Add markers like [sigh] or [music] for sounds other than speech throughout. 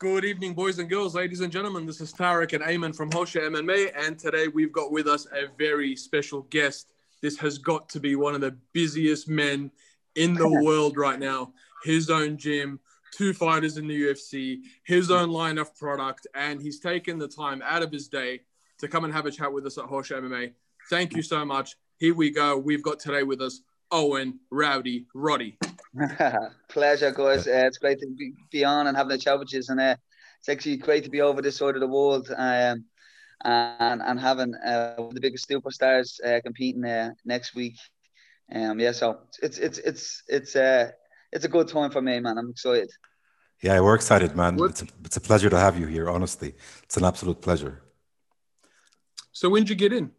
Good evening, boys and girls, ladies and gentlemen. This is Tarek and Ayman from Hosha MMA, and today we've got with us a very special guest. This has got to be one of the busiest men in the [laughs] world right now. His own gym, two fighters in the UFC, his own line of product, and he's taken the time out of his day to come and have a chat with us at Hosha MMA. Thank you so much. Here we go. We've got today with us Owen Rowdy Roddy. [laughs] Pleasure, guys. Uh, it's great to be, be, on and having a chat with you. And uh, it's actually great to be over this side of the world um, and and having uh, the biggest superstars uh, competing uh, next week. Um, yeah, so it's it's it's it's uh, it's a good time for me, man. I'm excited. Yeah, we're excited, man. It's a, it's a pleasure to have you here. Honestly, it's an absolute pleasure. So when did you get in?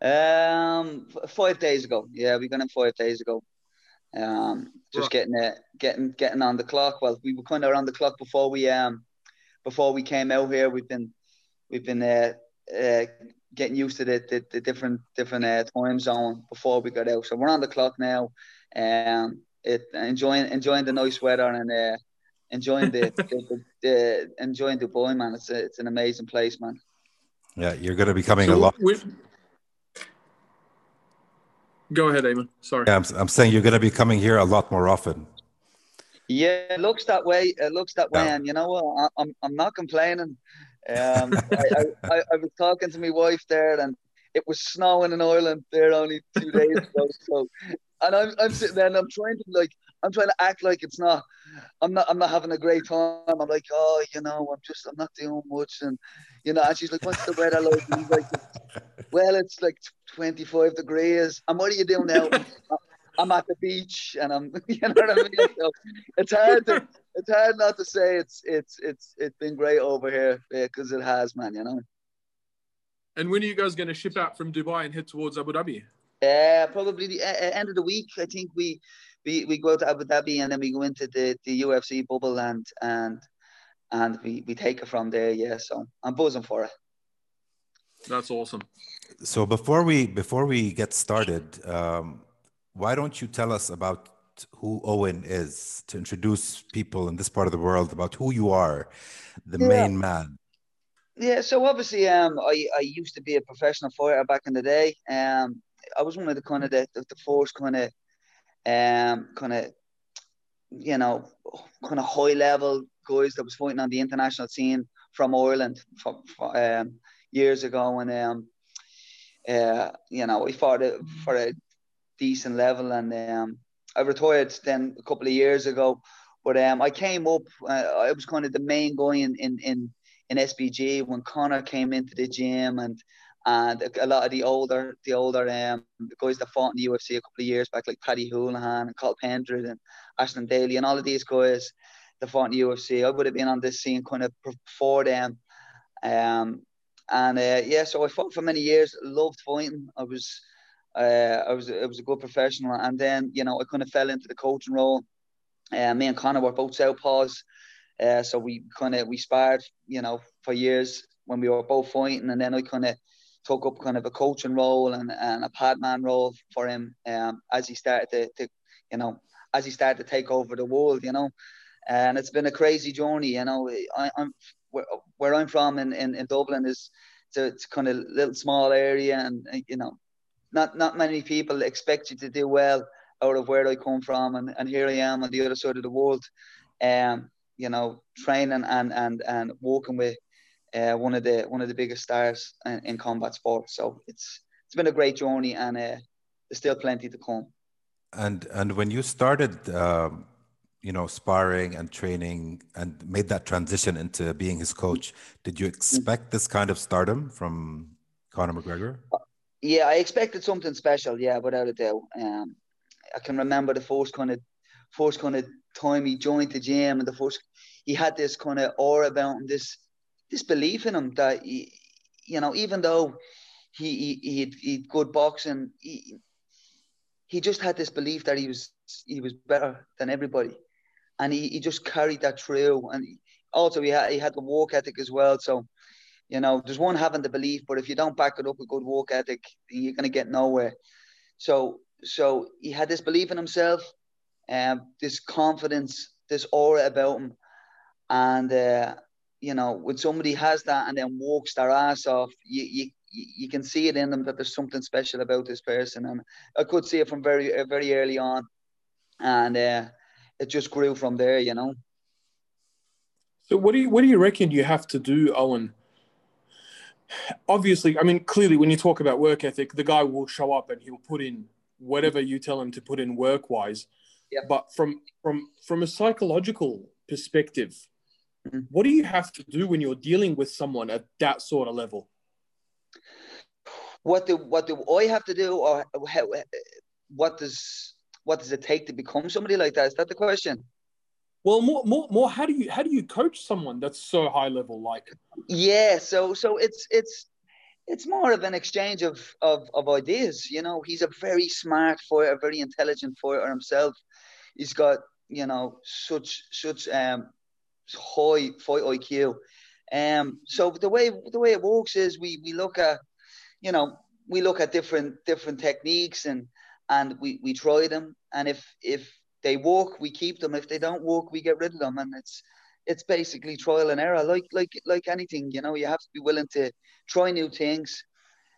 Um, five days ago. Yeah, we got in five days ago. Um, just right. getting it, getting getting on the clock. Well, we were kind of on the clock before we um before we came out here. We've been we've been uh, uh getting used to the, the, the different different uh, time zone before we got out. So we're on the clock now. and it enjoying enjoying the nice weather and uh, enjoying [laughs] the, the, the, enjoying Dubai, man. It's a, it's an amazing place, man. Yeah, you're going to be coming so a lot. Go ahead, Ayman. Sorry. Yeah, I'm, I'm saying you're going to be coming here a lot more often. Yeah, it looks that way. It looks that way, yeah. and you know what? I, I'm I'm not complaining. Um, I, I, I was talking to my wife there, and it was snowing in Ireland there only two days ago. So, and I'm I'm sitting there and I'm trying to like I'm trying to act like it's not. I'm not. I'm not having a great time. I'm like, oh, you know, I'm just. I'm not doing much, and you know. And she's like, "What's the weather like?" And he's like, "Well, it's like 25 degrees." And what are you doing now? I'm at the beach, and I'm. [laughs] You know what I mean? So it's hard to. It's hard not to say it's it's it's it's been great over here because it has, man. You know. And when are you guys going to ship out from Dubai and head towards Abu Dhabi? Uh, probably the uh, end of the week. I think we we, we go to Abu Dhabi and then we go into the, the UFC bubble and and and we, we take it from there. Yeah, so I'm buzzing for it. That's awesome. So before we before we get started, um, why don't you tell us about who Owen is to introduce people in this part of the world about who you are, the yeah. main man. Yeah, so obviously, um, I, I used to be a professional fighter back in the day. Um, I was one of the kind of the, the, the first kind of um, kind of, you know, kind of high level guys that was fighting on the international scene from Ireland for, for, um, years ago. And, um, uh, you know, we fought it for a decent level. And um, I retired then a couple of years ago. But um, I came up, uh, I was kind of the main guy in, in, in, in SBG when Conor came into the gym and and a lot of the older the older um the guys that fought in the UFC a couple of years back, like Paddy Holohan and Cathal Pendred and Aisling Daly and all of these guys that fought in the UFC. I would have been on this scene kind of before them. Um, and uh, yeah, so I fought for many years. Loved fighting. I was, uh, I was, it was a good professional. And then you know, I kind of fell into the coaching role. Uh, me and Conor were both southpaws, uh, so we kind of we sparred, you know, for years when we were both fighting. And then I kind of took up kind of a coaching role and, and a padman role for him um, as he started to, to, you know, as he started to take over the world, you know. And it's been a crazy journey, you know. I, am where, where, I'm from in, in, in Dublin is a, it's kind of a little small area, and you know, not not many people expect you to do well out of where I come from, and, and here I am on the other side of the world, um, you know, training and and and working with uh, one of the one of the biggest stars in, in, combat sports. So it's it's been a great journey, and uh, there's still plenty to come. And and when you started, um, you know, sparring and training, and made that transition into being his coach, did you expect this kind of stardom from Conor McGregor? Yeah, I expected something special. Yeah, without a doubt. Um, I can remember the first kind of first kind of time he joined the gym, and the first he had this kind of aura about him, this this belief in him that he, you know, even though he he he he good boxing, he he just had this belief that he was he was better than everybody, and he, he just carried that through. And also he had he had the work ethic as well. So, you know, there's one having the belief, but if you don't back it up with good work ethic, you're gonna get nowhere. So so he had this belief in himself, um, this confidence, this aura about him and uh, you know when somebody has that and then walks their ass off, you you you can see it in them that there's something special about this person, and I could see it from very very early on, and uh, it just grew from there, you know. So what do you what do you reckon you have to do, Owen? Obviously, I mean, clearly, when you talk about work ethic, the guy will show up and he'll put in whatever you tell him to put in work wise. Yeah. But from from from a psychological perspective, mm-hmm. what do you have to do when you're dealing with someone at that sort of level? What do what do I have to do, or how, what does what does it take to become somebody like that? Is that the question? Well, more, more, more. How do you how do you coach someone that's so high level? Like, yeah, so so it's it's it's more of an exchange of of of ideas. You know, he's a very smart fighter, very intelligent fighter himself. He's got you know such such um high fight IQ. Um, so the way the way it works is we we look at you know we look at different different techniques and and we we try them and if if they work, we keep them. If they don't work, we get rid of them. And it's it's basically trial and error, like like like anything. You know, you have to be willing to try new things,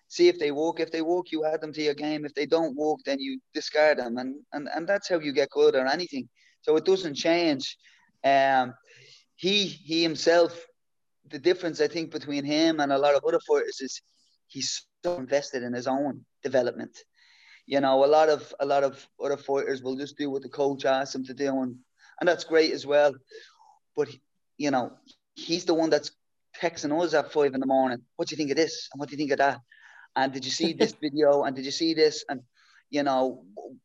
see if they work. If they work, you add them to your game. If they don't work, then you discard them. And and and that's how you get good or anything. So it doesn't change. Um, he he himself, the difference I think between him and a lot of other fighters is he's so invested in his own development you know, a lot of a lot of other fighters will just do what the coach asks them to do, and and that's great as well. But you know, he's the one that's texting us at five in the morning. What do you think of this? And what do you think of that? And did you see this [laughs] video? And did you see this? And you know,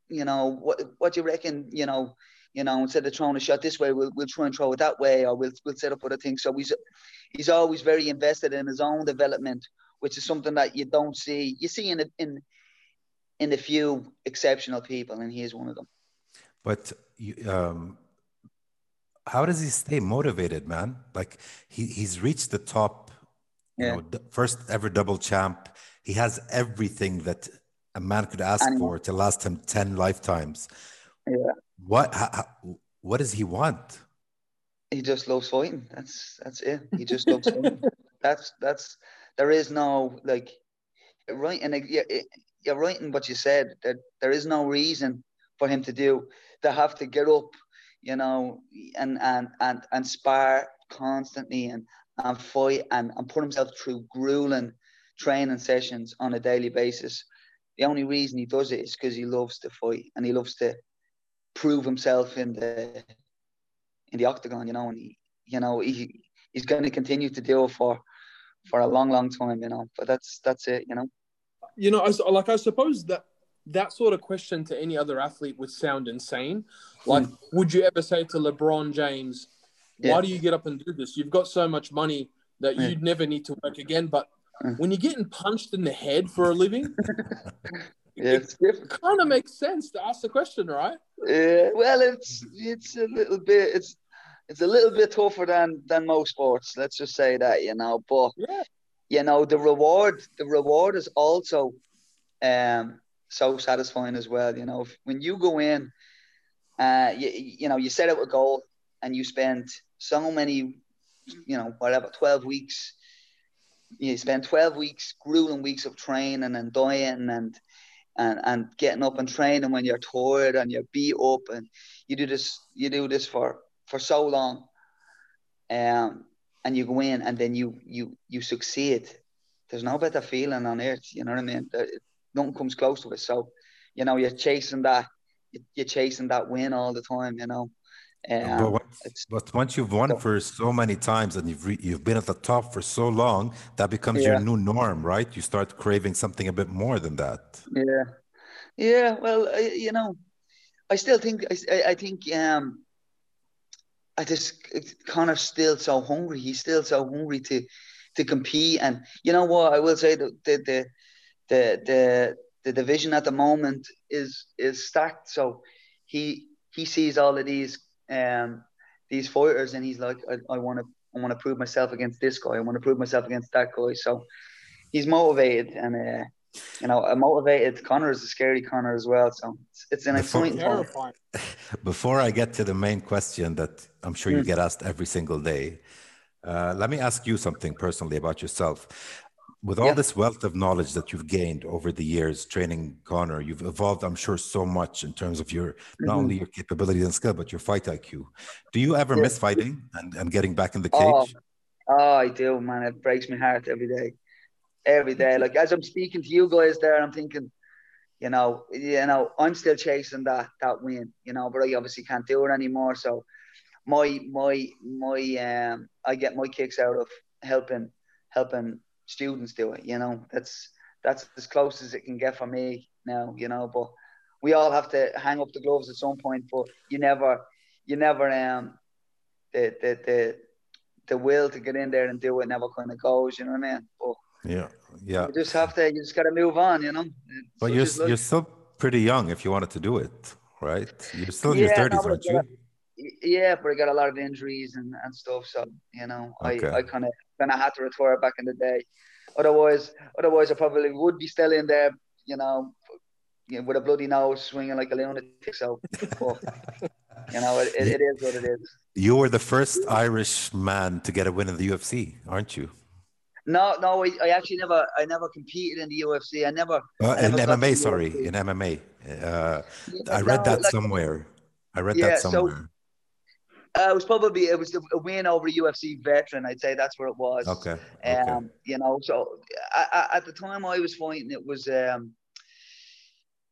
you know what what do you reckon? You know, you know, instead of throwing a shot this way, we'll we'll try and throw it that way, or we'll we'll set up other things. So he's he's always very invested in his own development, which is something that you don't see. You see in in in a few exceptional people, and he is one of them. But um, how does he stay motivated, man? Like he, he's reached the top, you yeah. know, first ever double champ. He has everything that a man could ask for to last him 10 lifetimes. Yeah. What, how, what does he want? He just loves fighting. That's, that's it. He just loves fighting. [laughs] That's, that's, there is no like, right. And yeah, it, you're right in what you said that there is no reason for him to do to have to get up, you know, and and and and spar constantly and and fight and, and put himself through grueling training sessions on a daily basis. The only reason he does it is because he loves to fight and he loves to prove himself in the in the octagon, you know, and he you know he he's going to continue to do it for for a long, long time, you know. But that's that's it, you know you know, I, like I suppose that that sort of question to any other athlete would sound insane. Like, mm. would you ever say to LeBron James, "Why yeah. do you get up and do this? You've got so much money that yeah. you'd never need to work again." But mm. when you're getting punched in the head for a living, [laughs] yeah, it, it kind of makes sense to ask the question, right? Yeah, well, it's it's a little bit it's it's a little bit tougher than than most sports. Let's just say that, you know. But yeah you know the reward the reward is also um so satisfying as well you know. When you go in uh you, you know you set out a goal and you spend so many you know whatever 12 weeks you spend 12 weeks grueling weeks of training and dieting and and and getting up and training when you're tired and you're beat up and you do this you do this for for so long. Um and you go in and then you you you succeed, there's no better feeling on earth. You know what I mean? Nothing comes close to it. So, you know, you're chasing that, you're chasing that win all the time. You know. Um, but, once, but once you've won so, for so many times and you've re, you've been at the top for so long, that becomes yeah. your new norm, right? You start craving something a bit more than that. Yeah, yeah. Well, I, you know, I still think I, I think um, I just Conor's still so hungry. He's still so hungry to to compete. And you know what? I will say the the the the the, the division at the moment is is stacked. So he he sees all of these um these fighters and he's like, I want to I want to prove myself against this guy. I want to prove myself against that guy. So he's motivated and uh, you know, a motivated Conor is a scary Conor as well. So it's, it's an before, exciting terrifying. Before I get to the main question that I'm sure you mm. get asked every single day, uh, let me ask you something personally about yourself. With all yeah. this wealth of knowledge that you've gained over the years training Conor, you've evolved, I'm sure, so much in terms of your mm-hmm. not only your capabilities and skill, but your fight IQ. Do you ever yeah. miss fighting and, and getting back in the oh, cage? Oh, oh, I do, man. It breaks my heart every day every day. Like as I'm speaking to you guys there, I'm thinking, you know, you know, I'm still chasing that that win, you know, but I obviously can't do it anymore. So my my my um I get my kicks out of helping helping students do it, you know. That's that's as close as it can get for me now, you know, but we all have to hang up the gloves at some point, but you never you never um the the the the will to get in there and do it never kind of goes, you know what I mean? But yeah, yeah. You just have to. You just got to move on, you know. But you're you're still pretty young if you wanted to do it, right? You're still in yeah, your thirties, no, aren't you? Yeah, but I got a lot of injuries and, and stuff. So you know, okay. I, I kind of kind of had to retire back in the day. Otherwise, otherwise I probably would be still in there. You know, with a bloody nose, swinging like a lunatic. So, you know, it, it is what it is. You were the first Irish man to get a win in the UFC, aren't you? No, no, I, I, actually never, I never competed in the UFC. I never. Uh, I never in MMA, sorry, in MMA. Uh, yeah, I read no, that like, somewhere. I read yeah, that somewhere. So, uh, it was probably it was a win over a UFC veteran. I'd say that's where it was. Okay. Um, okay. you know, so I, I, at the time I was fighting, it was um,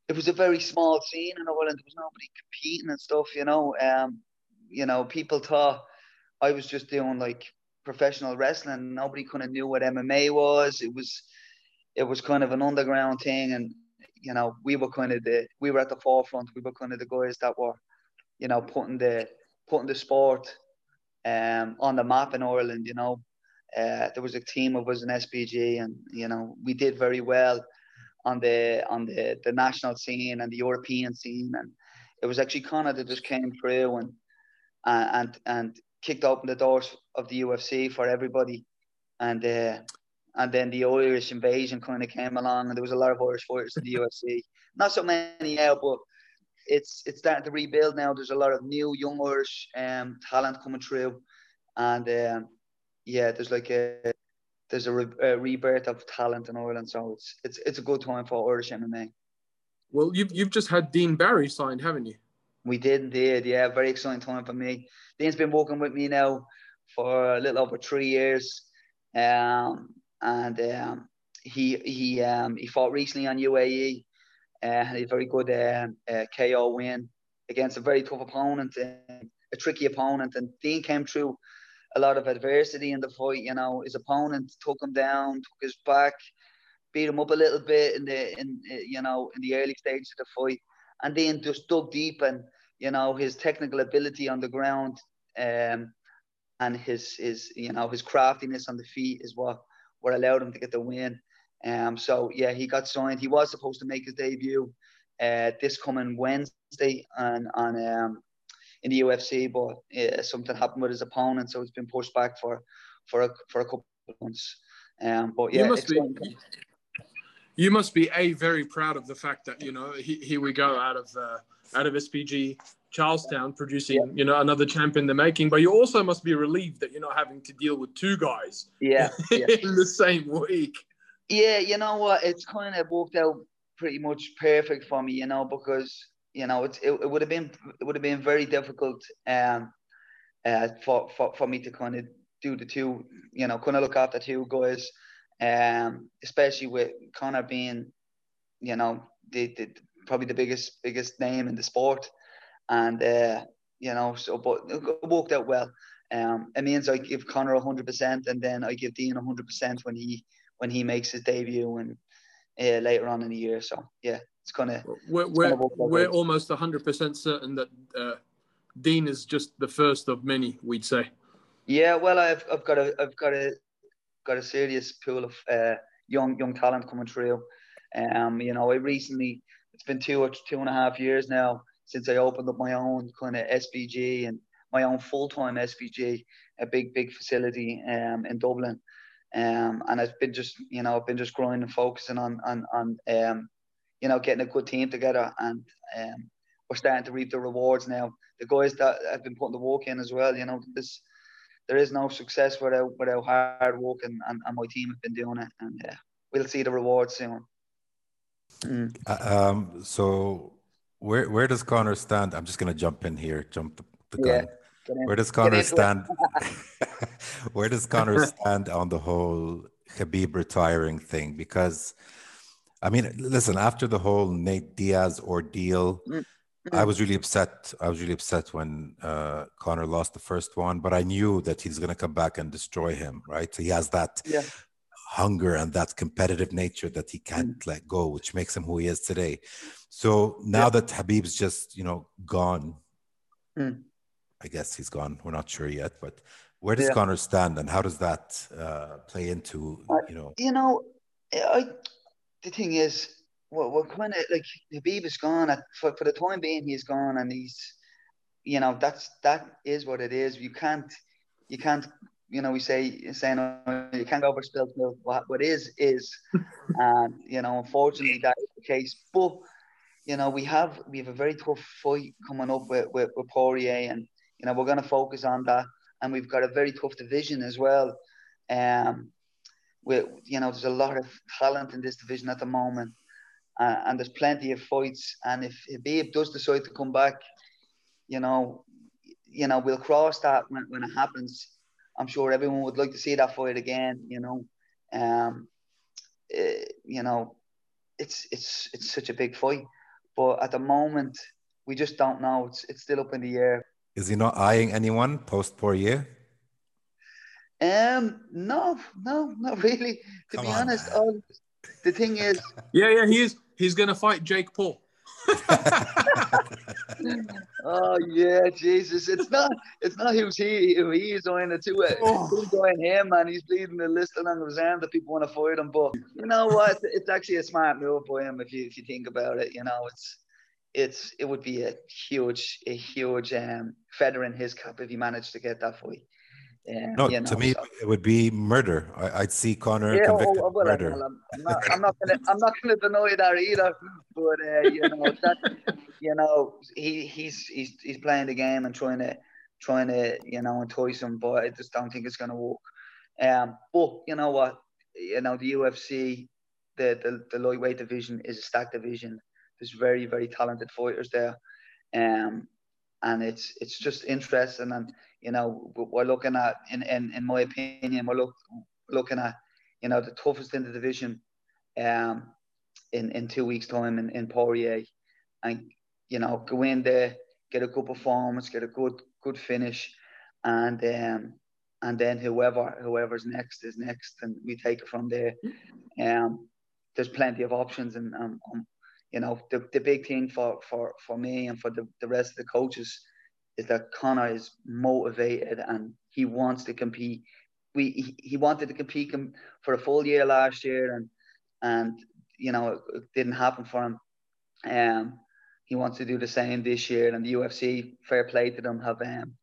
it was a very small scene in Ireland. There was nobody competing and stuff. You know, um, you know, people thought I was just doing like professional wrestling. Nobody kind of knew what MMA was. It was it was kind of an underground thing, and you know we were kind of the we were at the forefront. We were kind of the guys that were, you know, putting the putting the sport um, on the map in Ireland. You know, uh, there was a team of us in SBG, and you know we did very well on the on the the national scene and the European scene, and it was actually Conor that just came through and and and kicked open the doors of the UFC for everybody, and uh, and then the Irish invasion kind of came along, and there was a lot of Irish fighters in the [laughs] UFC. Not so many now, but it's it's starting to rebuild now. There's a lot of new young Irish um, talent coming through, and um, yeah, there's like a there's a, re- a, rebirth of talent in Ireland. So it's it's it's a good time for Irish MMA. Well, you've you've just had Dean Barry signed, haven't you? We did indeed. Yeah, very exciting time for me. Dean's been working with me now for a little over three years, um, and um, he he um, he fought recently on UAE, uh, and a very good uh, uh, KO win against a very tough opponent, a tricky opponent, and Dean came through a lot of adversity in the fight. You know, his opponent took him down, took his back, beat him up a little bit in the in uh, you know in the early stages of the fight, and then just dug deep and you know his technical ability on the ground um, and his his you know his craftiness on the feet is what what allowed him to get the win. Um, so yeah, he got signed. He was supposed to make his debut uh, this coming Wednesday on on um, in the UFC, but uh, something happened with his opponent, so it's been pushed back for for a, for a couple of months. Um, but yeah, you must be. You must be a very proud of the fact that you know he, here we go out of uh, out of SBG Charlestown producing, yeah. you know, another champ in the making. But you also must be relieved that you're not having to deal with two guys. Yeah, [laughs] yeah. in the same week. Yeah, you know what? It's kind of worked out pretty much perfect for me, you know, because you know it, it would have been it would have been very difficult um uh for, for for me to kind of do the two, you know, kind of look after two guys, um, especially with Conor being, you know, the, the probably the biggest biggest name in the sport and uh, you know, so but it worked out well. Um, it means I give Conor hundred percent, and then I give Dean hundred percent when he when he makes his debut and uh, later on in the year. So yeah, it's gonna. We're we're, we're almost hundred percent certain that uh, Dean is just the first of many. We'd say. Yeah, well, I've I've got a I've got a got a serious pool of uh, young young talent coming through. Um, you know, I recently it's been two or two and a half years now since I opened up my own kind of SBG and my own full time SBG, a big big facility um, in Dublin. Um, and I've been just, you know, I've been just growing and focusing on, on, on, um, you know, getting a good team together, and um, we're starting to reap the rewards now. The guys that have been putting the work in as well, you know, this there is no success without without hard work, and, and, and my team have been doing it, and uh, we'll see the rewards soon. Mm. Uh, um, so where where does Conor stand? I'm just going to jump in here, jump the, the gun. Yeah, where does Conor stand? [laughs] [laughs] where does Conor stand on the whole Khabib retiring thing? Because I mean, listen, after the whole Nate Diaz ordeal, mm. I was really upset. I was really upset when uh, Conor lost the first one, but I knew that he's going to come back and destroy him, right? So he has that yeah. hunger and that competitive nature that he can't mm. let go, which makes him who he is today. So now yeah. that Khabib's just, you know, gone, mm. I guess he's gone. We're not sure yet, but where does yeah. Conor stand, and how does that uh, play into, you know? You know, I, the thing is, we're, we're kind of like Khabib is gone at, for for the time being. He's gone, and he's, you know, that's that is what it is. You can't, you can't, you know, we say saying oh, you can't go over spilled milk. What what is is, [laughs] and you know, unfortunately that is the case. But you know, we have we have a very tough fight coming up with with, with Poirier, and you know, we're going to focus on that. And we've got a very tough division as well. Um, with you know, there's a lot of talent in this division at the moment uh, and there's plenty of fights. And if Khabib does decide to come back, you know, you know, we'll cross that when, when it happens. I'm sure everyone would like to see that fight again. You know, um, uh, you know, it's it's it's such a big fight, but at the moment we just don't know. It's it's still up in the air. Is he not eyeing anyone post Poirier? Um, no, no, not really. To Come be on, honest, all, the thing is, [laughs] yeah, yeah, he is he's going to fight Jake Paul. [laughs] oh yeah, Jesus! It's not it's not who's he who he is on it too. Oh. Who's going him and he's bleeding the list along his arm that people want to fight him. But you know what? It's actually a smart move by him if you if you think about it. You know, it's it's it would be a huge a huge um, feather in his cap if he managed to get that fight. Yeah, no, you know, to me so. it would be murder. I, would see Conor yeah, convicted oh, well, murder. Well, [laughs] I'm, not, I'm not gonna, I'm not gonna deny that either. But uh, you know that, you know, he he's he's he's playing the game and trying to trying to you know entice him, but I just don't think it's gonna work. Um, but you know what, you know the UFC, the the, the lightweight division is a stacked division. There's very very talented fighters there, um, and it's it's just interesting and you know, we're looking at, in, in, in my opinion, we're look, looking at, you know, the toughest in the division um, in, in two weeks' time in, in Poirier. And, you know, go in there, get a good performance, get a good good finish, and um, and then whoever whoever's next is next, and we take it from there. Um, there's plenty of options, and um, um, you know, the, the big thing for, for, for me and for the, the rest of the coaches is that Conor is motivated and he wants to compete. We he, he wanted to compete for a full year last year and and you know it, it didn't happen for him. Um, he wants to do the same this year, and the UFC, fair play to them, have um,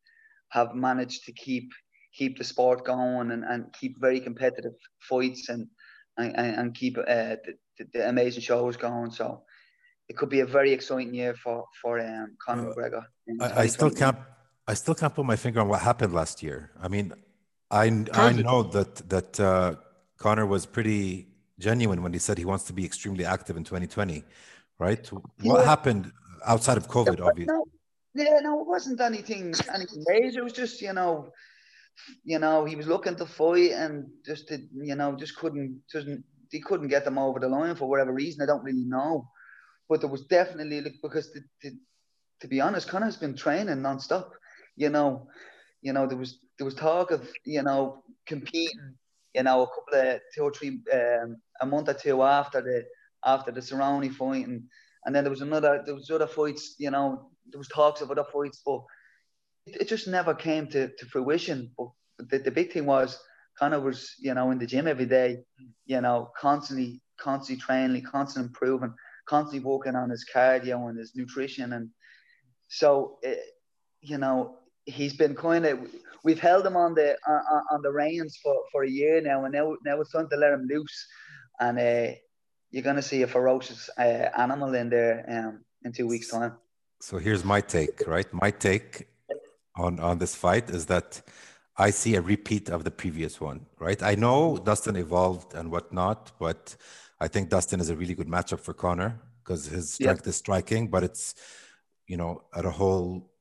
have managed to keep keep the sport going and, and keep very competitive fights and and, and keep uh, the, the amazing shows going. So it could be a very exciting year for for um, Conor uh, McGregor. I, I, still can't I still can't put my finger on what happened last year. I mean, I I know that that uh, Conor was pretty genuine when he said he wants to be extremely active in 2020, right? What yeah. happened outside of COVID, yeah, obviously? No, yeah, no, it wasn't anything anything major. It was just you know, you know, he was looking to fight and just did, you know just couldn't just he couldn't get them over the line for whatever reason. I don't really know but there was definitely because the, the, to be honest, Conor's been training nonstop. You know, you know there was there was talk of you know competing. You know, a couple of two or three um, a month or two after the after the Cerrone fight, and, and then there was another there was other fights. You know, there was talks of other fights, but it, it just never came to, to fruition. But the, the big thing was Conor was you know in the gym every day, you know, constantly constantly training, constantly improving constantly working on his cardio and his nutrition. And so, it, you know, he's been kind of we've held him on the on, on the reins for, for a year now, and now now it's time to let him loose, and uh, you're to see a ferocious uh, animal in there um, in two weeks' time. So here's my take, right? My take on on this fight is that I see a repeat of the previous one, right? I know Dustin evolved and whatnot, but I think Dustin is a really good matchup for Conor because his strength yeah. is striking, but it's you know at a whole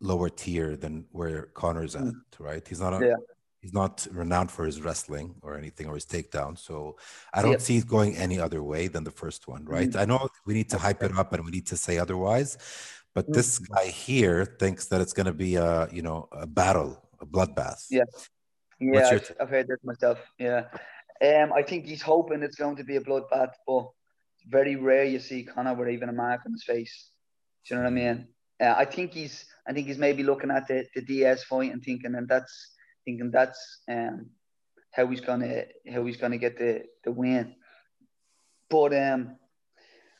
lower tier than where Conor's at, mm. right? He's not a, yeah. he's not renowned for his wrestling or anything or his takedown. So I don't yeah. see it going any other way than the first one, right? Mm. I know we need to hype it up and we need to say otherwise, but mm. this guy here thinks that it's going to be a you know a battle, a bloodbath. Yeah, yeah, I've heard that myself. Yeah, um, I think he's hoping it's going to be a bloodbath, but very rare you see Conor with even a mark on his face. Do you know what I mean? Uh, I think he's I think he's maybe looking at the, the Diaz fight and thinking and that's thinking that's um how he's gonna how he's gonna get the, the win. But um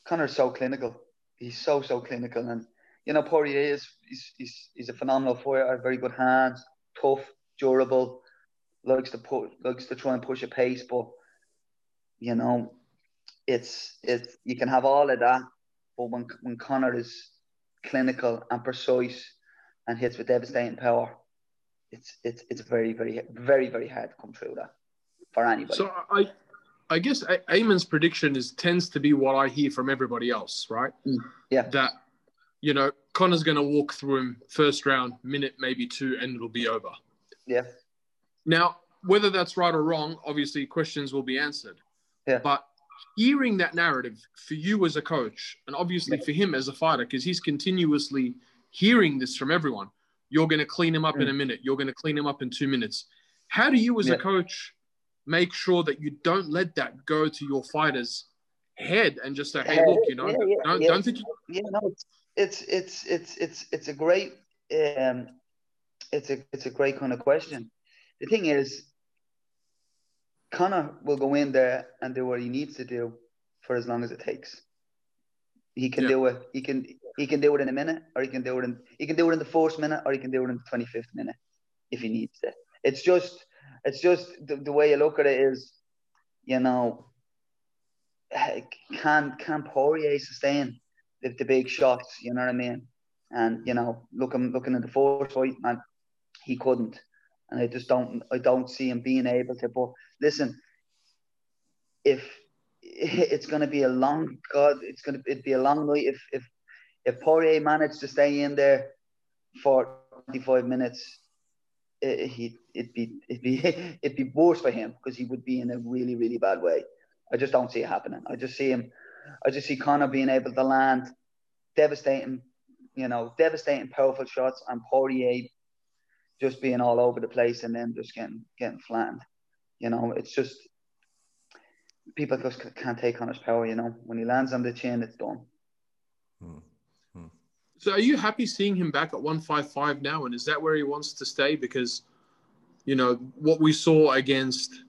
Conor's so clinical. He's so so clinical and you know Poirier is he's, he's, he's a phenomenal fighter, very good hands, tough, durable, likes to put likes to try and push a pace, but you know, it's it's you can have all of that, but when when Conor is clinical and precise and hits with devastating power, it's it's it's very very very very hard to come through that for anybody. So I I guess Ayman's prediction is tends to be what I hear from everybody else, right? Mm, yeah. That you know Conor's going to walk through him first round, minute maybe two, and it'll be over. Yeah. Now, whether that's right or wrong, obviously questions will be answered. Yeah. But hearing that narrative for you as a coach, and obviously yeah. for him as a fighter, because he's continuously hearing this from everyone. You're going to clean him up mm. in a minute. You're going to clean him up in two minutes. How do you, as yeah. a coach, make sure that you don't let that go to your fighters' head and just say, "Hey, look, you know, yeah, don't, don't think." You- yeah, no, it's it's it's it's it's a great um, it's a it's a great kind of question. The thing is, Conor will go in there and do what he needs to do for as long as it takes. He can yeah. do it. He can he can do it in a minute, or he can do it in he can do it in the first minute, or he can do it in the twenty fifth minute if he needs it. It's just it's just the, the way you look at it is, you know, can can Poirier sustain the, the big shots? You know what I mean? And you know, looking looking at the fourth fight, man, he couldn't and I just don't I don't see him being able to. But listen, if it's going to be a long God, it's going to it'd be a long night if if if Poirier managed to stay in there for 25 minutes. It, he it'd be it'd be [laughs] it'd be worse for him because he would be in a really really bad way. I just don't see it happening. I just see him. I just see Conor being able to land devastating, you know, devastating powerful shots, and Poirier just being all over the place and then just getting getting flattened. You know, it's just people just can't take on his power. You know, when he lands on the chin, it's done. Hmm. Hmm. So, are you happy seeing him back at one five five now? And is that where he wants to stay? Because, you know, what we saw against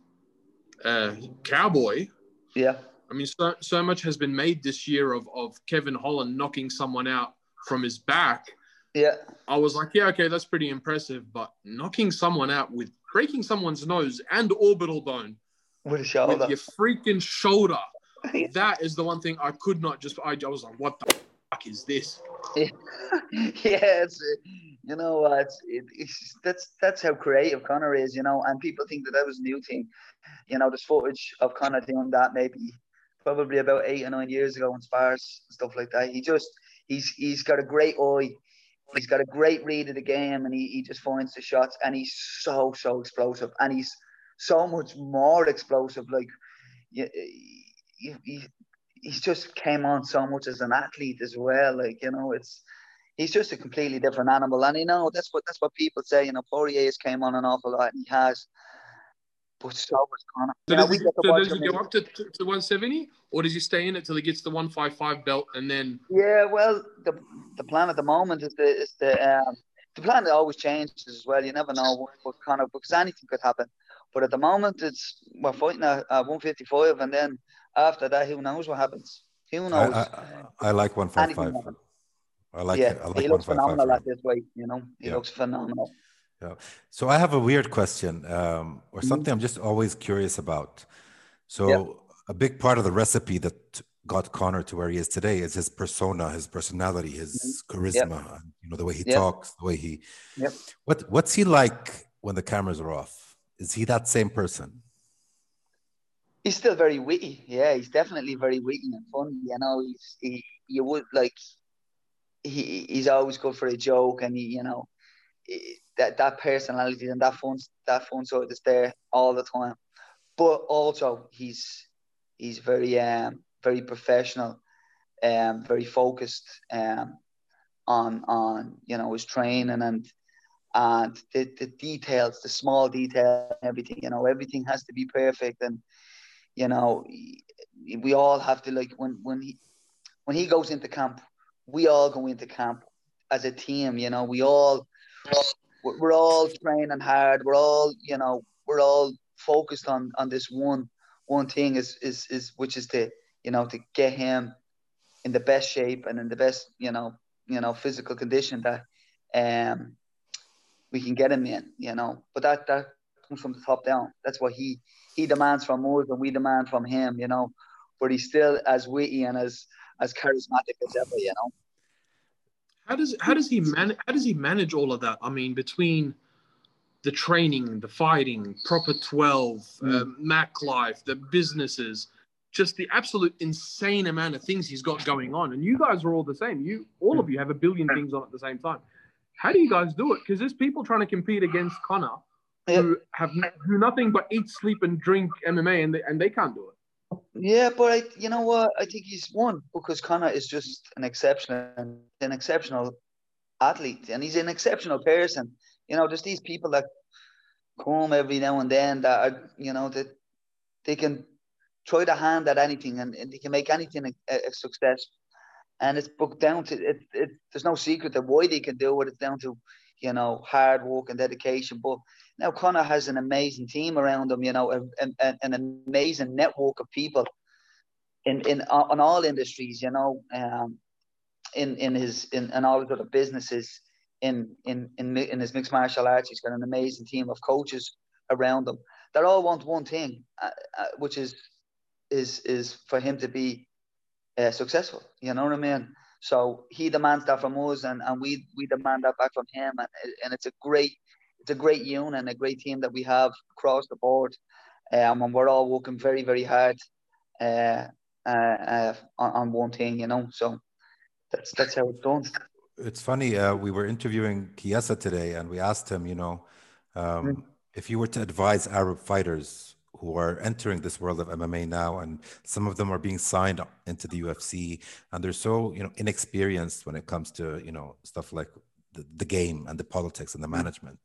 uh, Cowboy. Yeah. I mean, so so much has been made this year of of Kevin Holland knocking someone out from his back yeah. I was like, yeah, okay, that's pretty impressive, but knocking someone out with breaking someone's nose and orbital bone with a shoulder, with your freaking shoulder, [laughs] that is the one thing I could not just. I, I was like, what the fuck is this? Yeah, [laughs] yeah it's uh, you know it's, it, it's that's that's how creative Conor is, you know, and people think that that was a new thing. You know, there's footage of Conor doing that maybe probably about eight or nine years ago in spars and stuff like that. He just he's he's got a great eye He's got a great read of the game and he, he just finds the shots and he's so, so explosive. And he's so much more explosive. Like, you, you, he's just came on so much as an athlete as well. Like, you know, it's, he's just a completely different animal. And you know, that's what, that's what people say. You know, Poirier has came on an awful lot and he has. But so was Conor. So, does, he, so does he go up to, to, to 170 or does he stay in it till he gets the 155 belt and then? Yeah, well, the the plan at the moment is the is the um, the plan always changes as well. You never know what, what kind of because anything could happen. But at the moment, it's we're fighting at, at 155, and then after that, who knows what happens? Who knows? I, I, I like 155. I like yeah, it. I like he looks phenomenal at this weight. You know, he Yeah. looks phenomenal. Yeah. So I have a weird question, um, or Mhm. something I'm just always curious about. So Yeah. a big part of the recipe that got Conor to where he is today is his persona, his personality, his charisma, and, you know, the way he Yeah. talks, the way he. Yep. What What's he like when the cameras are off? Is he that same person? He's still very witty. Yeah, he's definitely very witty and funny. You know, he's he. You would like. He he's always good for a joke, and he you know, that that personality and that fun that fun side is there all the time. But also he's he's very um very professional, um very focused um on on you know his training and and the, the details, the small detail, everything, you know, everything has to be perfect. And, you know, we all have to like when, when he, when he goes into camp, we all go into camp as a team, you know, we all, we're we're all training hard. We're all, you know, we're all focused on, on this one, one thing is, is, is, which is to, you know, to get him in the best shape and in the best, you know, you know, physical condition that, um, we can get him in, you know. But that that comes from the top down. That's what he he demands from us, and we demand from him, you know. But he's still as witty and as as charismatic as ever, you know. How does how does he manage how does he manage all of that? I mean, between the training, the fighting, proper twelve, uh, Mac life, the businesses, just the absolute insane amount of things he's got going on. And you guys are all the same. You all of you have a billion things on at the same time. How do you guys do it? Because there's people trying to compete against Conor who have do nothing but eat, sleep, and drink MMA, and they, and they can't do it. Yeah, but I, you know what? I think he's won because Conor is just an exceptional, an exceptional athlete, and he's an exceptional person. You know, there's these people that come every now and then that are, you know, that they can try to hand at anything and, and they can make anything a, a success. And it's booked down to it, it. There's no secret that why they can do it. It's down to, you know, hard work and dedication. But now Conor has an amazing team around him. You know, an, an, an amazing network of people in in on all industries. You know, um, in in his in, in all his other businesses. In, in in in his mixed martial arts, he's got an amazing team of coaches around him They all want one thing, uh, uh, which is is is for him to be uh, successful. You know what I mean? So he demands that from us, and, and we we demand that back from him, and and it's a great it's a great union, and a great team that we have across the board, um, and we're all working very very hard, uh, uh, uh on, on one thing, you know. So that's that's how it's done. It's funny. Uh, we were interviewing Kiesa today, and we asked him, you know, um, Mm. if you were to advise Arab fighters who are entering this world of MMA now, and some of them are being signed into the UFC, and they're so, you know, inexperienced when it comes to, you know, stuff like the, the game and the politics and the management.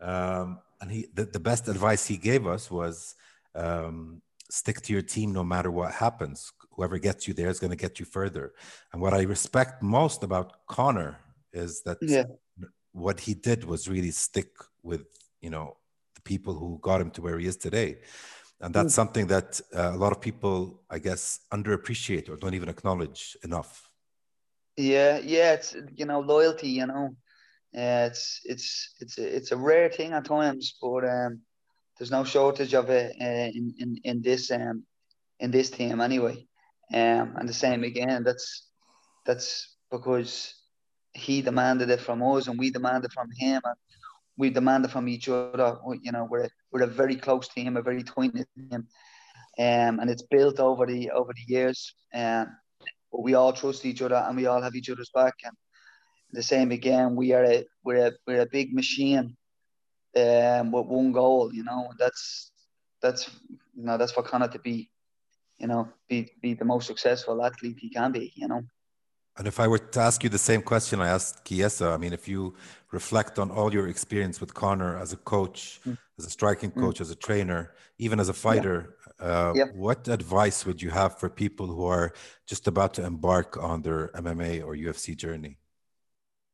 Um, and he, the, the best advice he gave us was um, stick to your team no matter what happens. Whoever gets you there is going to get you further. And what I respect most about Conor is that Yeah. what he did was really stick with, you know, people who got him to where he is today. And that's something that uh, a lot of people, I guess, underappreciate or don't even acknowledge enough. Yeah, yeah, it's you know loyalty. You know, uh, it's it's it's a, it's a rare thing at times, but um, there's no shortage of it uh, in in in this um in this team anyway. Um, and the same again. That's that's because he demanded it from us, and we demanded from him, and we demanded from each other. You know, we're a, we're a very close team, a very tight knit team, um, and it's built over the over the years. Um, we all trust each other and we all have each other's back. And the same again, we are a we're a we're a big machine, um, with one goal. You know, that's that's you know that's for Conor to be, you know, be be the most successful athlete he can be. You know. And if I were to ask you the same question I asked Kiesa, I mean, if you reflect on all your experience with Conor as a coach, Mm. as a striking coach, as a trainer, even as a fighter, uh, Yeah. what advice would you have for people who are just about to embark on their MMA or UFC journey?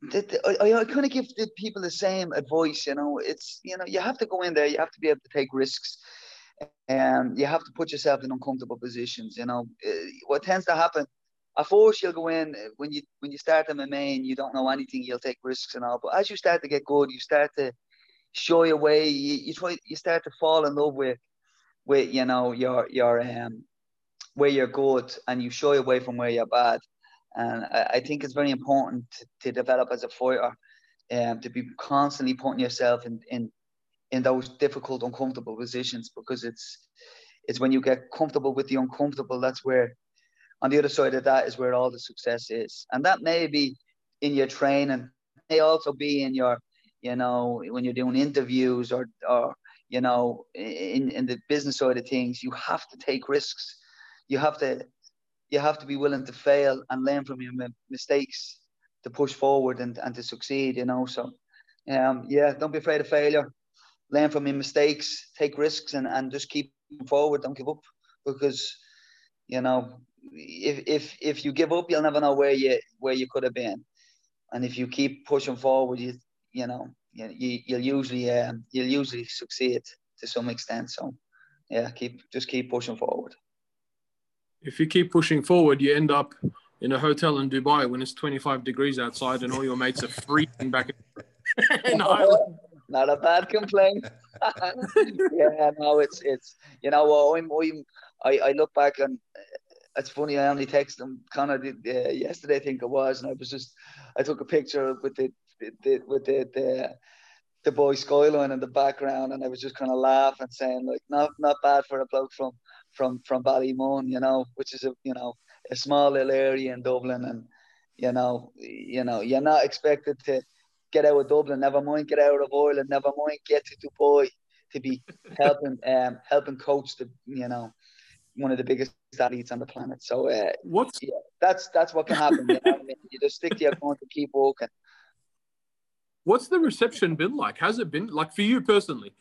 the, I, I kind of give the people the same advice. You know, it's you know you have to go in there. You have to be able to take risks, and you have to put yourself in uncomfortable positions. You know, Uh, what tends to happen at first you'll go in when you when you start in MMA and you don't know anything, you'll take risks and all. But as you start to get good, you start to shy away. You, you try you start to fall in love with with you know your your um where you're good and you show your way from where you're bad. And I, I think it's very important to, to develop as a fighter, um, to be constantly putting yourself in, in in those difficult, uncomfortable positions because it's it's when you get comfortable with the uncomfortable that's where on the other side of that is where all the success is. And that may be in your training, may also be in your, you know, when you're doing interviews or, or you know, in, in the business side of things, you have to take risks. You have to, you have to be willing to fail and learn from your mistakes to push forward and, and to succeed, you know. So, um, yeah, don't be afraid of failure. Learn from your mistakes, take risks, and, and just keep forward. Don't give up because, you know, if if if you give up, you'll never know where you where you could have been, and if you keep pushing forward, you you know you, you'll usually um, you'll usually succeed to some extent. So yeah, keep just keep pushing forward. If you keep pushing forward, you end up in a hotel in Dubai when it's 25 degrees outside and all your mates are freezing back in [laughs] Ireland. Not a bad complaint. [laughs] yeah, no, it's it's you know I'm, I'm I, I look back and it's funny. I only texted him kind of uh, yesterday, I think it was, and I was just I took a picture with the, the, the with the, the the boy skyline in the background, and I was just kind of laughing, saying like, not not bad for a bloke from from from Ballymun, you know, which is a you know a small little area in Dublin, and you know, you know, you're not expected to get out of Dublin, never mind get out of Ireland, never mind get to Dubai to be [laughs] helping um helping coach the you know one of the biggest athletes on the planet. So uh, what's yeah, that's that's what can happen. You, know [laughs] I mean? you just stick to your going to keep walking. What's the reception been like? Has it been like for you personally?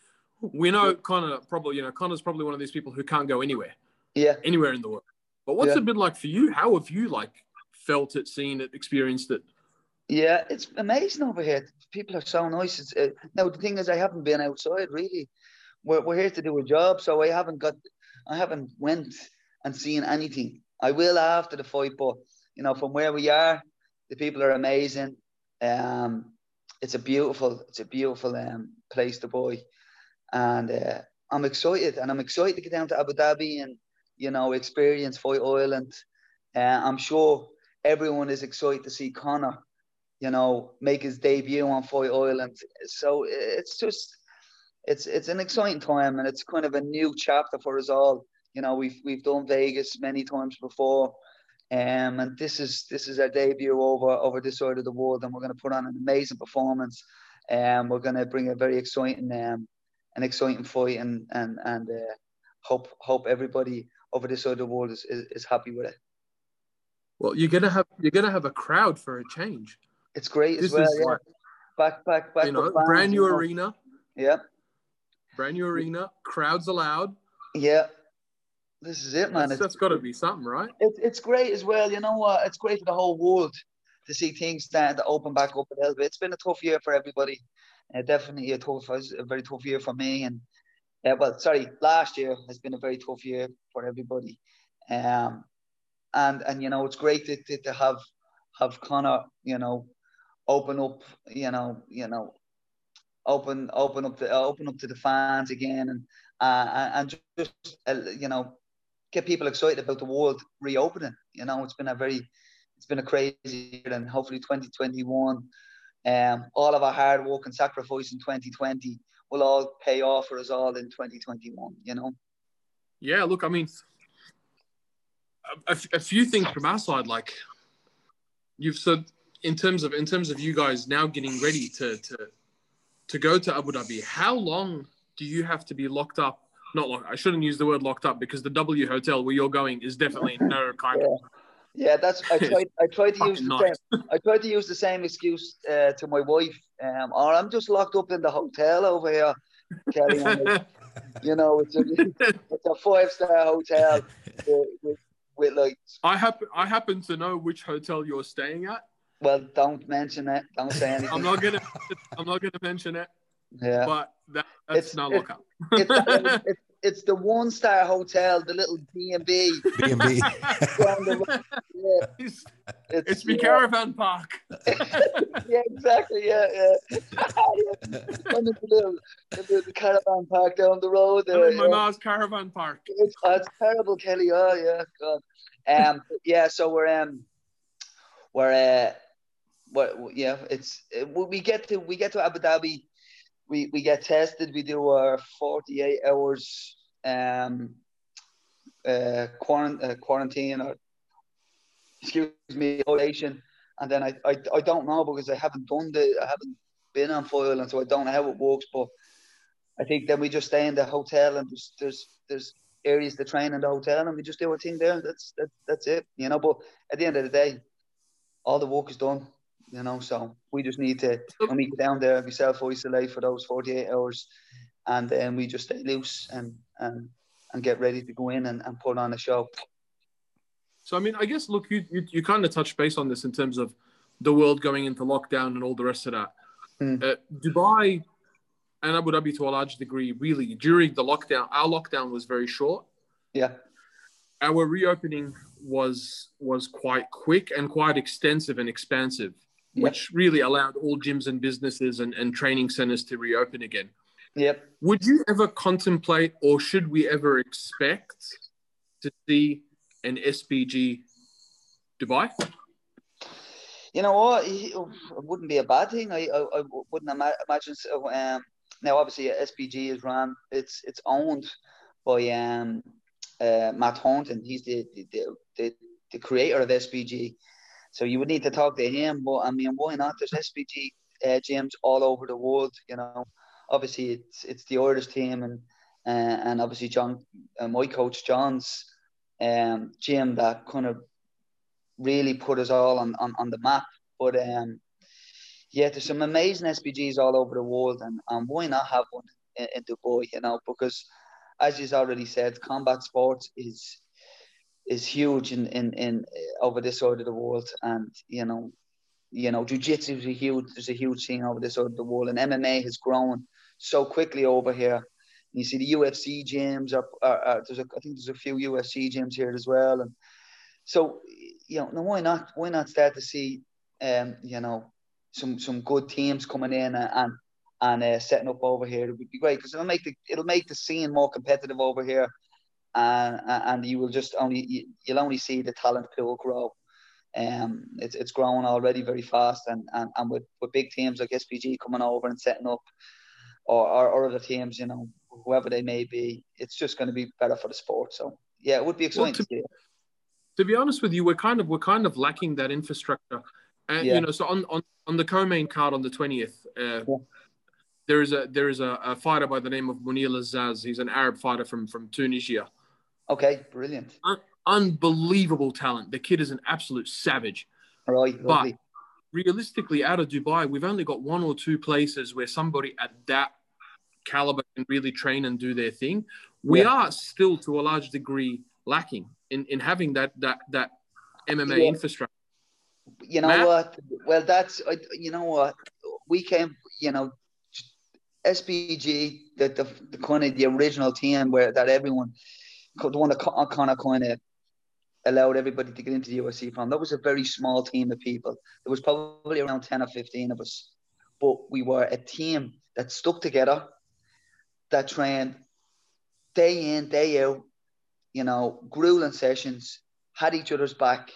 We know Conor probably, you know, Conor's probably one of these people who can't go anywhere. Yeah. Anywhere in the world. But what's yeah. it been like for you? How have you like felt it, seen it, experienced it? Yeah, it's amazing over here. People are so nice. It's, uh, now the thing is, I haven't been outside really. We're, we're here to do a job, so I haven't got I haven't went and seen anything. I will after the fight, but you know, from where we are, the people are amazing. Um, it's a beautiful, it's a beautiful um, place to boy, and uh, I'm excited, and I'm excited to get down to Abu Dhabi and you know experience Fight Island. Uh, I'm sure everyone is excited to see Conor, you know, make his debut on Fight Island. So it's just it's it's an exciting time and it's kind of a new chapter for us all. You know, we've we've done Vegas many times before, um, and this is this is our debut over over this side of the world, and we're going to put on an amazing performance. And um, we're going to bring a very exciting um, an exciting fight, and and and uh, hope hope everybody over this side of the world is, is, is happy with it. Well, you're gonna have you're gonna have a crowd for a change. It's great this as well. Yeah. Like, back back back. You know, brand new arena. Yeah brand new arena, crowds allowed. Yeah, this is it, man. That's, that's got to be something, right? It's it's great as well. You know what? It's great for the whole world to see things starting to open back up a little bit. It's been a tough year for everybody. Uh, definitely a tough, a very tough year for me. And uh, well, sorry, last year has been a very tough year for everybody. Um, and and you know it's great to, to, to have have Conor, you know, open up, you know, you know, open open up the open up to the fans again and uh, and just uh, you know get people excited about the world reopening. You know, it's been a very it's been a crazy year, and hopefully 2021, um, all of our hard work and sacrifice in 2020 will all pay off for us all in 2021. You know. Yeah, look, I mean, a, a few things from our side, like you've said, in terms of in terms of you guys now getting ready to to to go to Abu Dhabi, how long do you have to be locked up? Not locked. I shouldn't use the word locked up because the W hotel where you're going is definitely [laughs] no kind yeah. of. Yeah, that's. I tried. I tried to use the nice. same. I tried to use the same excuse uh, to my wife. Um, or I'm just locked up in the hotel over here, Kelly. [laughs] you know, it's a it's a five star hotel [laughs] with, with, with like. I happen I happen to know which hotel you're staying at. Well, don't mention it. Don't say anything. [laughs] I'm not gonna. I'm not gonna mention it. Yeah. But that, that's it's, not look up. it's, it's, it's the one star hotel, the little B and B. B and B. [laughs] Yeah, [laughs] It's, it's, it's the yeah, caravan park. yeah, exactly. Yeah, yeah. One the little, the little caravan park down the road there. my yeah. ma's caravan park. It's, oh, it's terrible, Kelly. Oh yeah, God. Um, yeah. So we're um, we're uh, what? Yeah, it's uh, we get to we get to Abu Dhabi. We we get tested. We do our forty eight hours um, uh, quarant- uh, quarantine or excuse me, isolation. And then I, I I don't know because I haven't done the I haven't been on Fight Island so I don't know how it works. But I think then we just stay in the hotel and there's there's there's areas to train in the hotel and we just do our thing there. That's that, that's it, you know. But at the end of the day, all the work is done, you know. So we just need to when we get down there, we self isolate for those forty eight hours, and then we just stay loose and and and get ready to go in and, and put on a show. So I mean, I guess look, you you, you kind of touched base on this in terms of the world going into lockdown and all the rest of that. Hmm. Uh, Dubai and Abu Dhabi, to a large degree, really during the lockdown, our lockdown was very short. Yeah, Our reopening was was quite quick and quite extensive and expansive, Yep. which really allowed all gyms and businesses and, and training centers to reopen again. yep. Would you ever contemplate, or should we ever expect to see an SBG Dubai? You know what? It wouldn't be a bad thing. I I, I wouldn't ima- imagine. So, um, now, obviously, SBG is run. It's it's owned by um, uh, Matt Thornton. He's the the, the the the creator of SBG. So you would need to talk to him. But I mean, why not? There's SBG uh, gyms all over the world. You know, obviously it's it's the Irish team and uh, and obviously John, uh, my coach John's um, gym that kind of really put us all on, on, on the map. But um, yeah, there's some amazing SBGs all over the world, and, and why not have one in, in Dubai? You know, because as you've already said, combat sports is is huge in, in, in uh, over this side of the world, and you know, you know, jiu-jitsu is a huge there's a huge thing over this side of the world, and MMA has grown so quickly over here. You see the UFC gyms are, are, are there's a, I think there's a few UFC gyms here as well, and so you know, now why not? Why not start to see, um, you know, some some good teams coming in and and, and uh, setting up over here? It would be great because it'll make the it'll make the scene more competitive over here, and and you will just only you, you'll only see the talent pool grow. Um, it's it's growing already very fast, and and, and with, with big teams like SBG coming over and setting up, or, or or other teams, you know, whoever they may be, it's just going to be better for the sport. So yeah, it would be exciting to- to see. to be honest with you, we're kind of we're kind of lacking that infrastructure. And Yeah. you know, so on on, on the co-main card on the twentieth, uh, Yeah. there is a there is a, a fighter by the name of Munir Azaz. He's an Arab fighter from from Tunisia. Okay, brilliant. Unbelievable talent. The kid is an absolute savage. Right, But lovely. realistically, out of Dubai, we've only got one or two places where somebody at that caliber can really train and do their thing. We Yeah. are still, to a large degree, lacking in, in having that that that MMA Yeah. infrastructure. you know Matt? what? Well, that's you know what we came. You know, SBG, the the, the kind of the original team where that everyone, the one that kind of kind of allowed everybody to get into the UFC from. That was a very small team of people. There was probably around ten or fifteen of us, but we were a team that stuck together, that trained day in day out. You know, grueling sessions, had each other's back,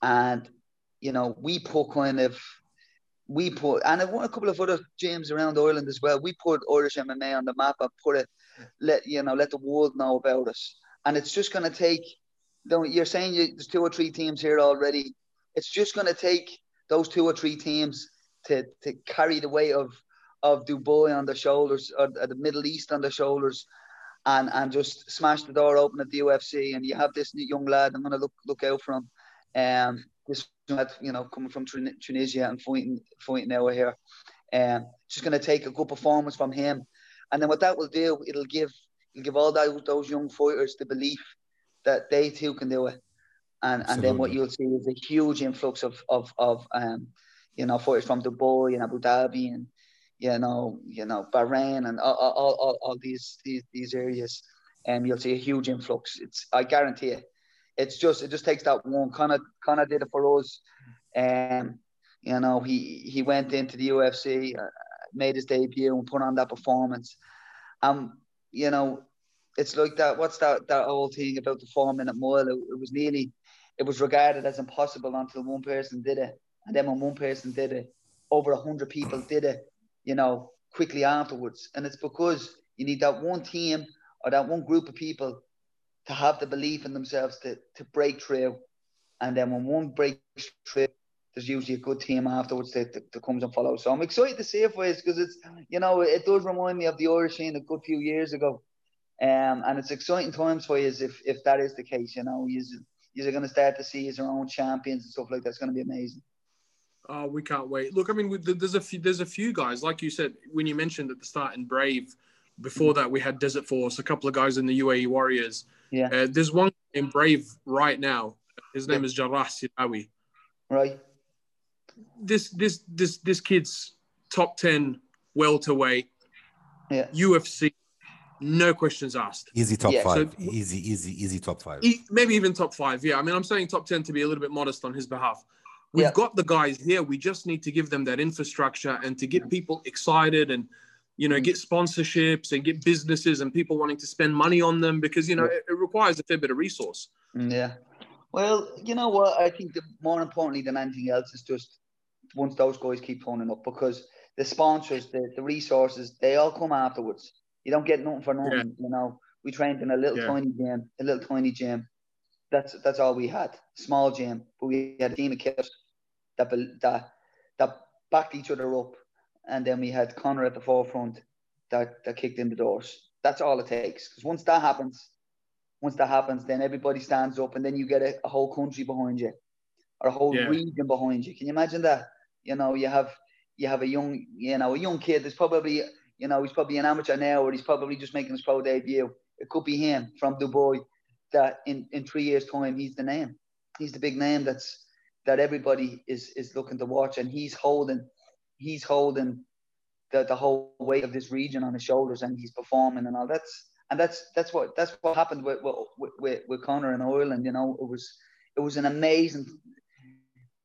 and you know, we put kind of, we put, and I want a couple of other gyms around Ireland as well. We put Irish MMA on the map and put it, let you know, let the world know about us. And it's just going to take, you're saying you, there's two or three teams here already. It's just going to take those two or three teams to to carry the weight of of Dubai on their shoulders or, or the Middle East on their shoulders. And, and just smash the door open at the UFC, and you have this young lad. I'm going to look look out for him. Um, this lad, you know, coming from Tunisia and fighting fighting now here. Um, just going to take a good performance from him, and then what that will do, it'll give it'll give all those those young fighters the belief that they too can do it, and and then what you'll see is a huge influx of of of um, you know, fighters from Dubai and Abu Dhabi and you know, you know, Bahrain and all all, all, all these these these areas. um, you'll see a huge influx. It's I guarantee it. It's just it just takes that one. Conor Conor did it for us. and you know, he he went into the UFC, uh, made his debut, and put on that performance. Um, you know, it's like that. What's that that whole thing about the four minute mile? It, it was nearly, it was regarded as impossible until one person did it, and then when one person did it, over a hundred people did it. You know, quickly afterwards, and it's because you need that one team or that one group of people to have the belief in themselves to to break through, and then when one breaks through, there's usually a good team afterwards that, that, that comes and follows. So I'm excited to see it for because it's you know it does remind me of the Irish scene a good few years ago, um, and it's exciting times for you if if that is the case. You know, you're, you're going to start to see your own champions and stuff like that's going to be amazing. Oh, we can't wait. Look, I mean, there's a few, there's a few guys like you said when you mentioned at the start in Brave. Before that, we had Desert Force, a couple of guys in the UAE Warriors. Yeah. Uh, there's one in Brave right now. His name yeah. is Jarrah Sirawi. Right. This this this this kid's top ten welterweight. Yeah. UFC, no questions asked. Easy top yeah. five. So, easy, easy, easy top five. maybe even top five. Yeah. I mean, I'm saying top ten to be a little bit modest on his behalf. We've yeah. got the guys here. We just need to give them that infrastructure and to get people excited and you know, get sponsorships and get businesses and people wanting to spend money on them because, you know, it, it requires a fair bit of resource. Mm, yeah. Well, you know what? I think the, more importantly than anything else is just once those guys keep turning up because the sponsors, the, the resources, they all come afterwards. You don't get nothing for nothing. Yeah. You know, we trained in a little yeah. tiny gym, a little tiny gym. That's that's all we had, small gym. But we had a team of kids that that that backed each other up and then we had Conor at the forefront that, that kicked in the doors. That's all it takes. Because once that happens, once that happens, then everybody stands up, and then you get a, a whole country behind you, or a whole yeah. region behind you. Can you imagine that? You know, you have you have a young, you know, a young kid that's probably, you know, he's probably an amateur now, or he's probably just making his pro debut. It could be him from Dubai. That in in three years' time, he's the name. He's the big name that's that everybody is is looking to watch, and he's holding he's holding the, the whole weight of this region on his shoulders and he's performing and all. That's and that's that's what that's what happened with with, with, with Conor in Ireland you know. It was it was an amazing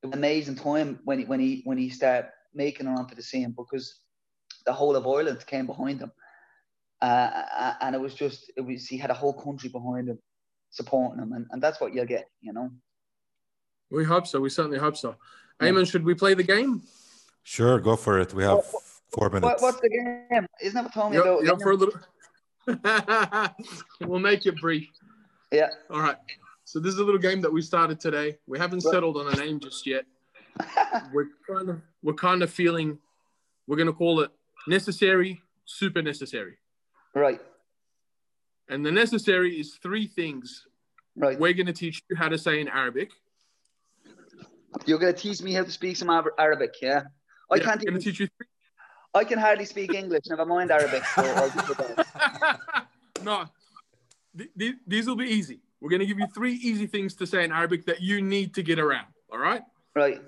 amazing time when he when he when he started making it onto the scene because the whole of Ireland came behind him. Uh, and it was just it was he had a whole country behind him supporting him and, and that's what you'll get you know. We hope so. We certainly hope so. Yeah. Ayman should we play the game Sure, go for it. We have four minutes. What, what's the game? Isn't that what told me about? Yep, for a little. [laughs] we'll make it brief. Yeah. All right. So this is a little game that we started today. We haven't settled on a name just yet. [laughs] we're kind of we're kind of feeling we're gonna call it necessary, super necessary. Right. And the necessary is three things. Right. We're gonna teach you how to say in Arabic. You're gonna teach me how to speak some Arabic, yeah? I yeah, can't even teach you. Three. I can hardly speak English, never mind Arabic. So [laughs] no, th- these will be easy. We're going to give you three easy things to say in Arabic that you need to get around. All right. Right.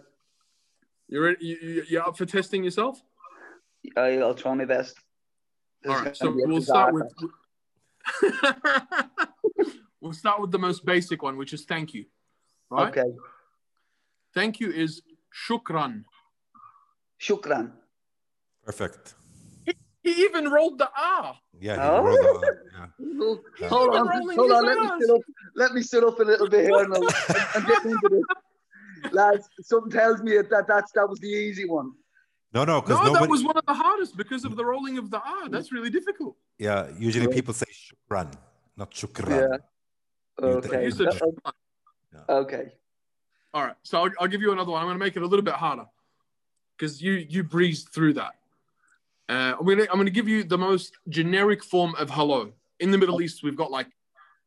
You ready? You, you up for testing yourself? I, will try my best. This All right. So we'll start with. [laughs] we'll start with the most basic one, which is thank you. Right. Okay. Thank you is shukran. Shukran. Perfect. He, he even rolled the R. Yeah, he oh. rolled the R. Yeah. Hold on, hold on. Let me, sit up, let me sit up a little bit here and, and get into this. Lads, something tells me that that's, that was the easy one. No, no, because no, nobody... that was one of the hardest because of the rolling of the R. That's really difficult. Yeah, usually people say shukran, not shukran. Yeah. Okay. You said shukran. Okay. All right. So I'll, I'll give you another one. I'm going to make it a little bit harder because you you breezed through that. Uh, I'm gonna I'm gonna give you the most generic form of hello. In the Middle East, we've got like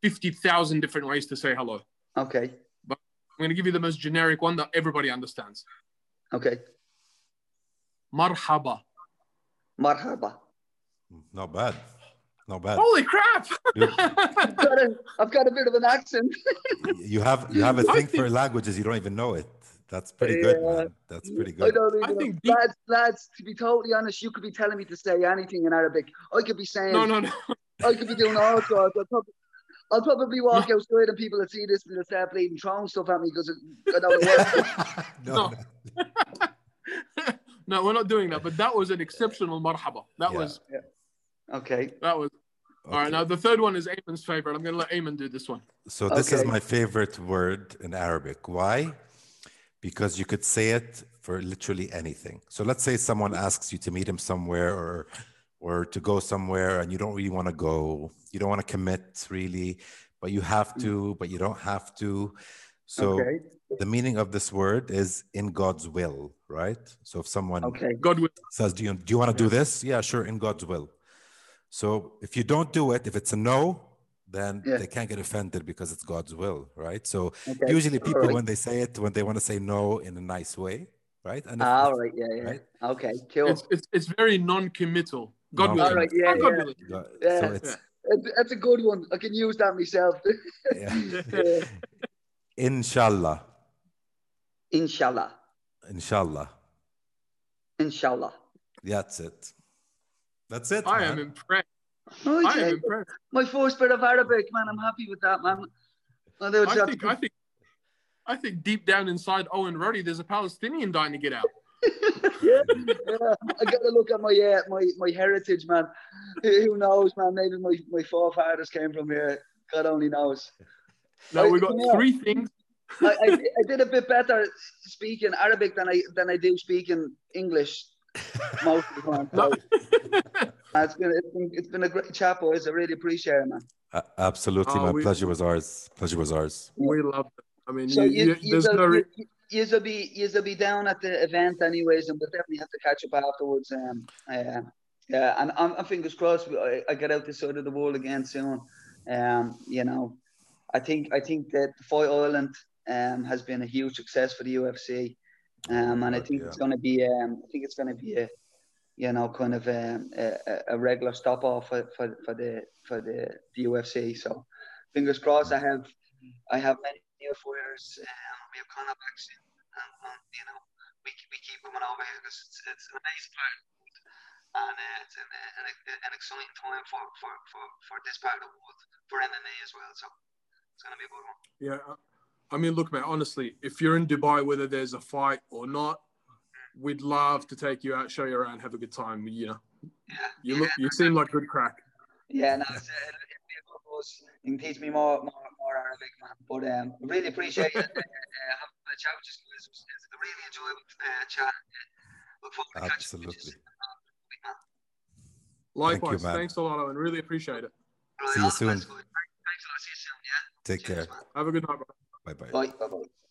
fifty thousand different ways to say hello. Okay. But I'm gonna give you the most generic one that everybody understands. Okay. Marhaba. Marhaba. Not bad. Not bad. Holy crap! I've, got a, I've got a bit of an accent. you have you have a thing for languages you don't even know it. That's pretty good, man. That's pretty good. I don't even I think lads, lads, to be totally honest, you could be telling me to say anything in Arabic. I could be saying No, no, no. I could be doing all sorts. I'll probably, I'll probably walk outside and people will see this and they'll start bleeding, throwing stuff at me because I don't know [laughs] no, No. no. [laughs] no, we're not doing that. But that was an exceptional marhaba. That Yeah. was Okay. that was. All right. Now the third one is Ayman's favorite. I'm going to let Eamon do this one. So this is my favorite word in Arabic. Why? Because you could say it for literally anything. So let's say someone asks you to meet him somewhere or or to go somewhere and you don't really want to go. You don't want to commit really, but you have to, but you don't have to. So okay. the meaning of this word is in God's will, right? So if someone Okay. God will. says, "Do you do you want to do this?" Yeah, sure, in God's will. So if you don't do it, if it's a no, then Yeah. they can't get offended because it's God's will, right? So Okay. usually people Alright. when they say it, when they want to say no in a nice way, right? And if- Ah, all right. Yeah. Yeah. right? Okay. Cool. It's it's it's very non-committal. God Non- willing. All right, yeah, Ah, God yeah. willing. Yeah. So it's It's- That's a good one. I can use that myself. [laughs] yeah. Yeah. inshallah, Inshallah. inshallah. Inshallah. That's it. That's it. I man. am impressed. Okay. I am impressed. My first bit of Arabic, man. I'm happy with that, man. Would I think I think I think deep down inside Owen Roddy, there's a Palestinian dying to get out. yeah, [laughs] [laughs] yeah. I gotta look at my uh, my my heritage, man. Who knows, man? Maybe my, my forefathers came from here. God only knows. Now I- we got yeah. three things. I, I, I did a bit better speaking Arabic than I than I do speaking English most of the time. [laughs] Uh, it's been it's been it's been a great chat, boys. I really appreciate it, man. A- absolutely. Oh, My we- pleasure was ours. Pleasure was ours. We love it. I mean, So you, you, you, you, there's no re- you, you'll be you'll be down at the event anyways, and we'll definitely have to catch up afterwards. Um, uh, yeah, and I'm, I'm fingers crossed. I, I get out this side of the world again soon. Um, you know, I think I think that Fight Island um has been a huge success for the UFC, um, and I think it's going to be um I think it's going to be a you know kind of um, a, a- a regular stop off for, for, for the for the, the UFC. So fingers crossed. I have I have many new fighters. Um, we have Conor Baxter, and, and you know we we keep coming over here because it's, it's an amazing part and uh, it's an, an, an exciting time for, for, for, for this part of the world for MMA as well. So it's gonna be a good one. Yeah. I mean, look, man, honestly, if you're in Dubai, whether there's a fight or not, we'd love to take you out, show you around, have a good time. You know, Yeah. you look, you seem like good crack. Yeah, no, it's, uh, it'll be a good buzz. You can teach me more, more, more Arabic, man. But um, I really appreciate it. [laughs] uh, uh, having a chat with you guys. It was, a really enjoyable uh, chat. Uh, look forward to catching up with you. Absolutely. soon, man. Likewise. man. Thanks a lot, Owen. Really appreciate it. Right, See you soon. Thanks a lot. See you soon. Yeah. Take Cheers, care. man. Have a good night, bro. Bye bye. Bye. Bye. Bye.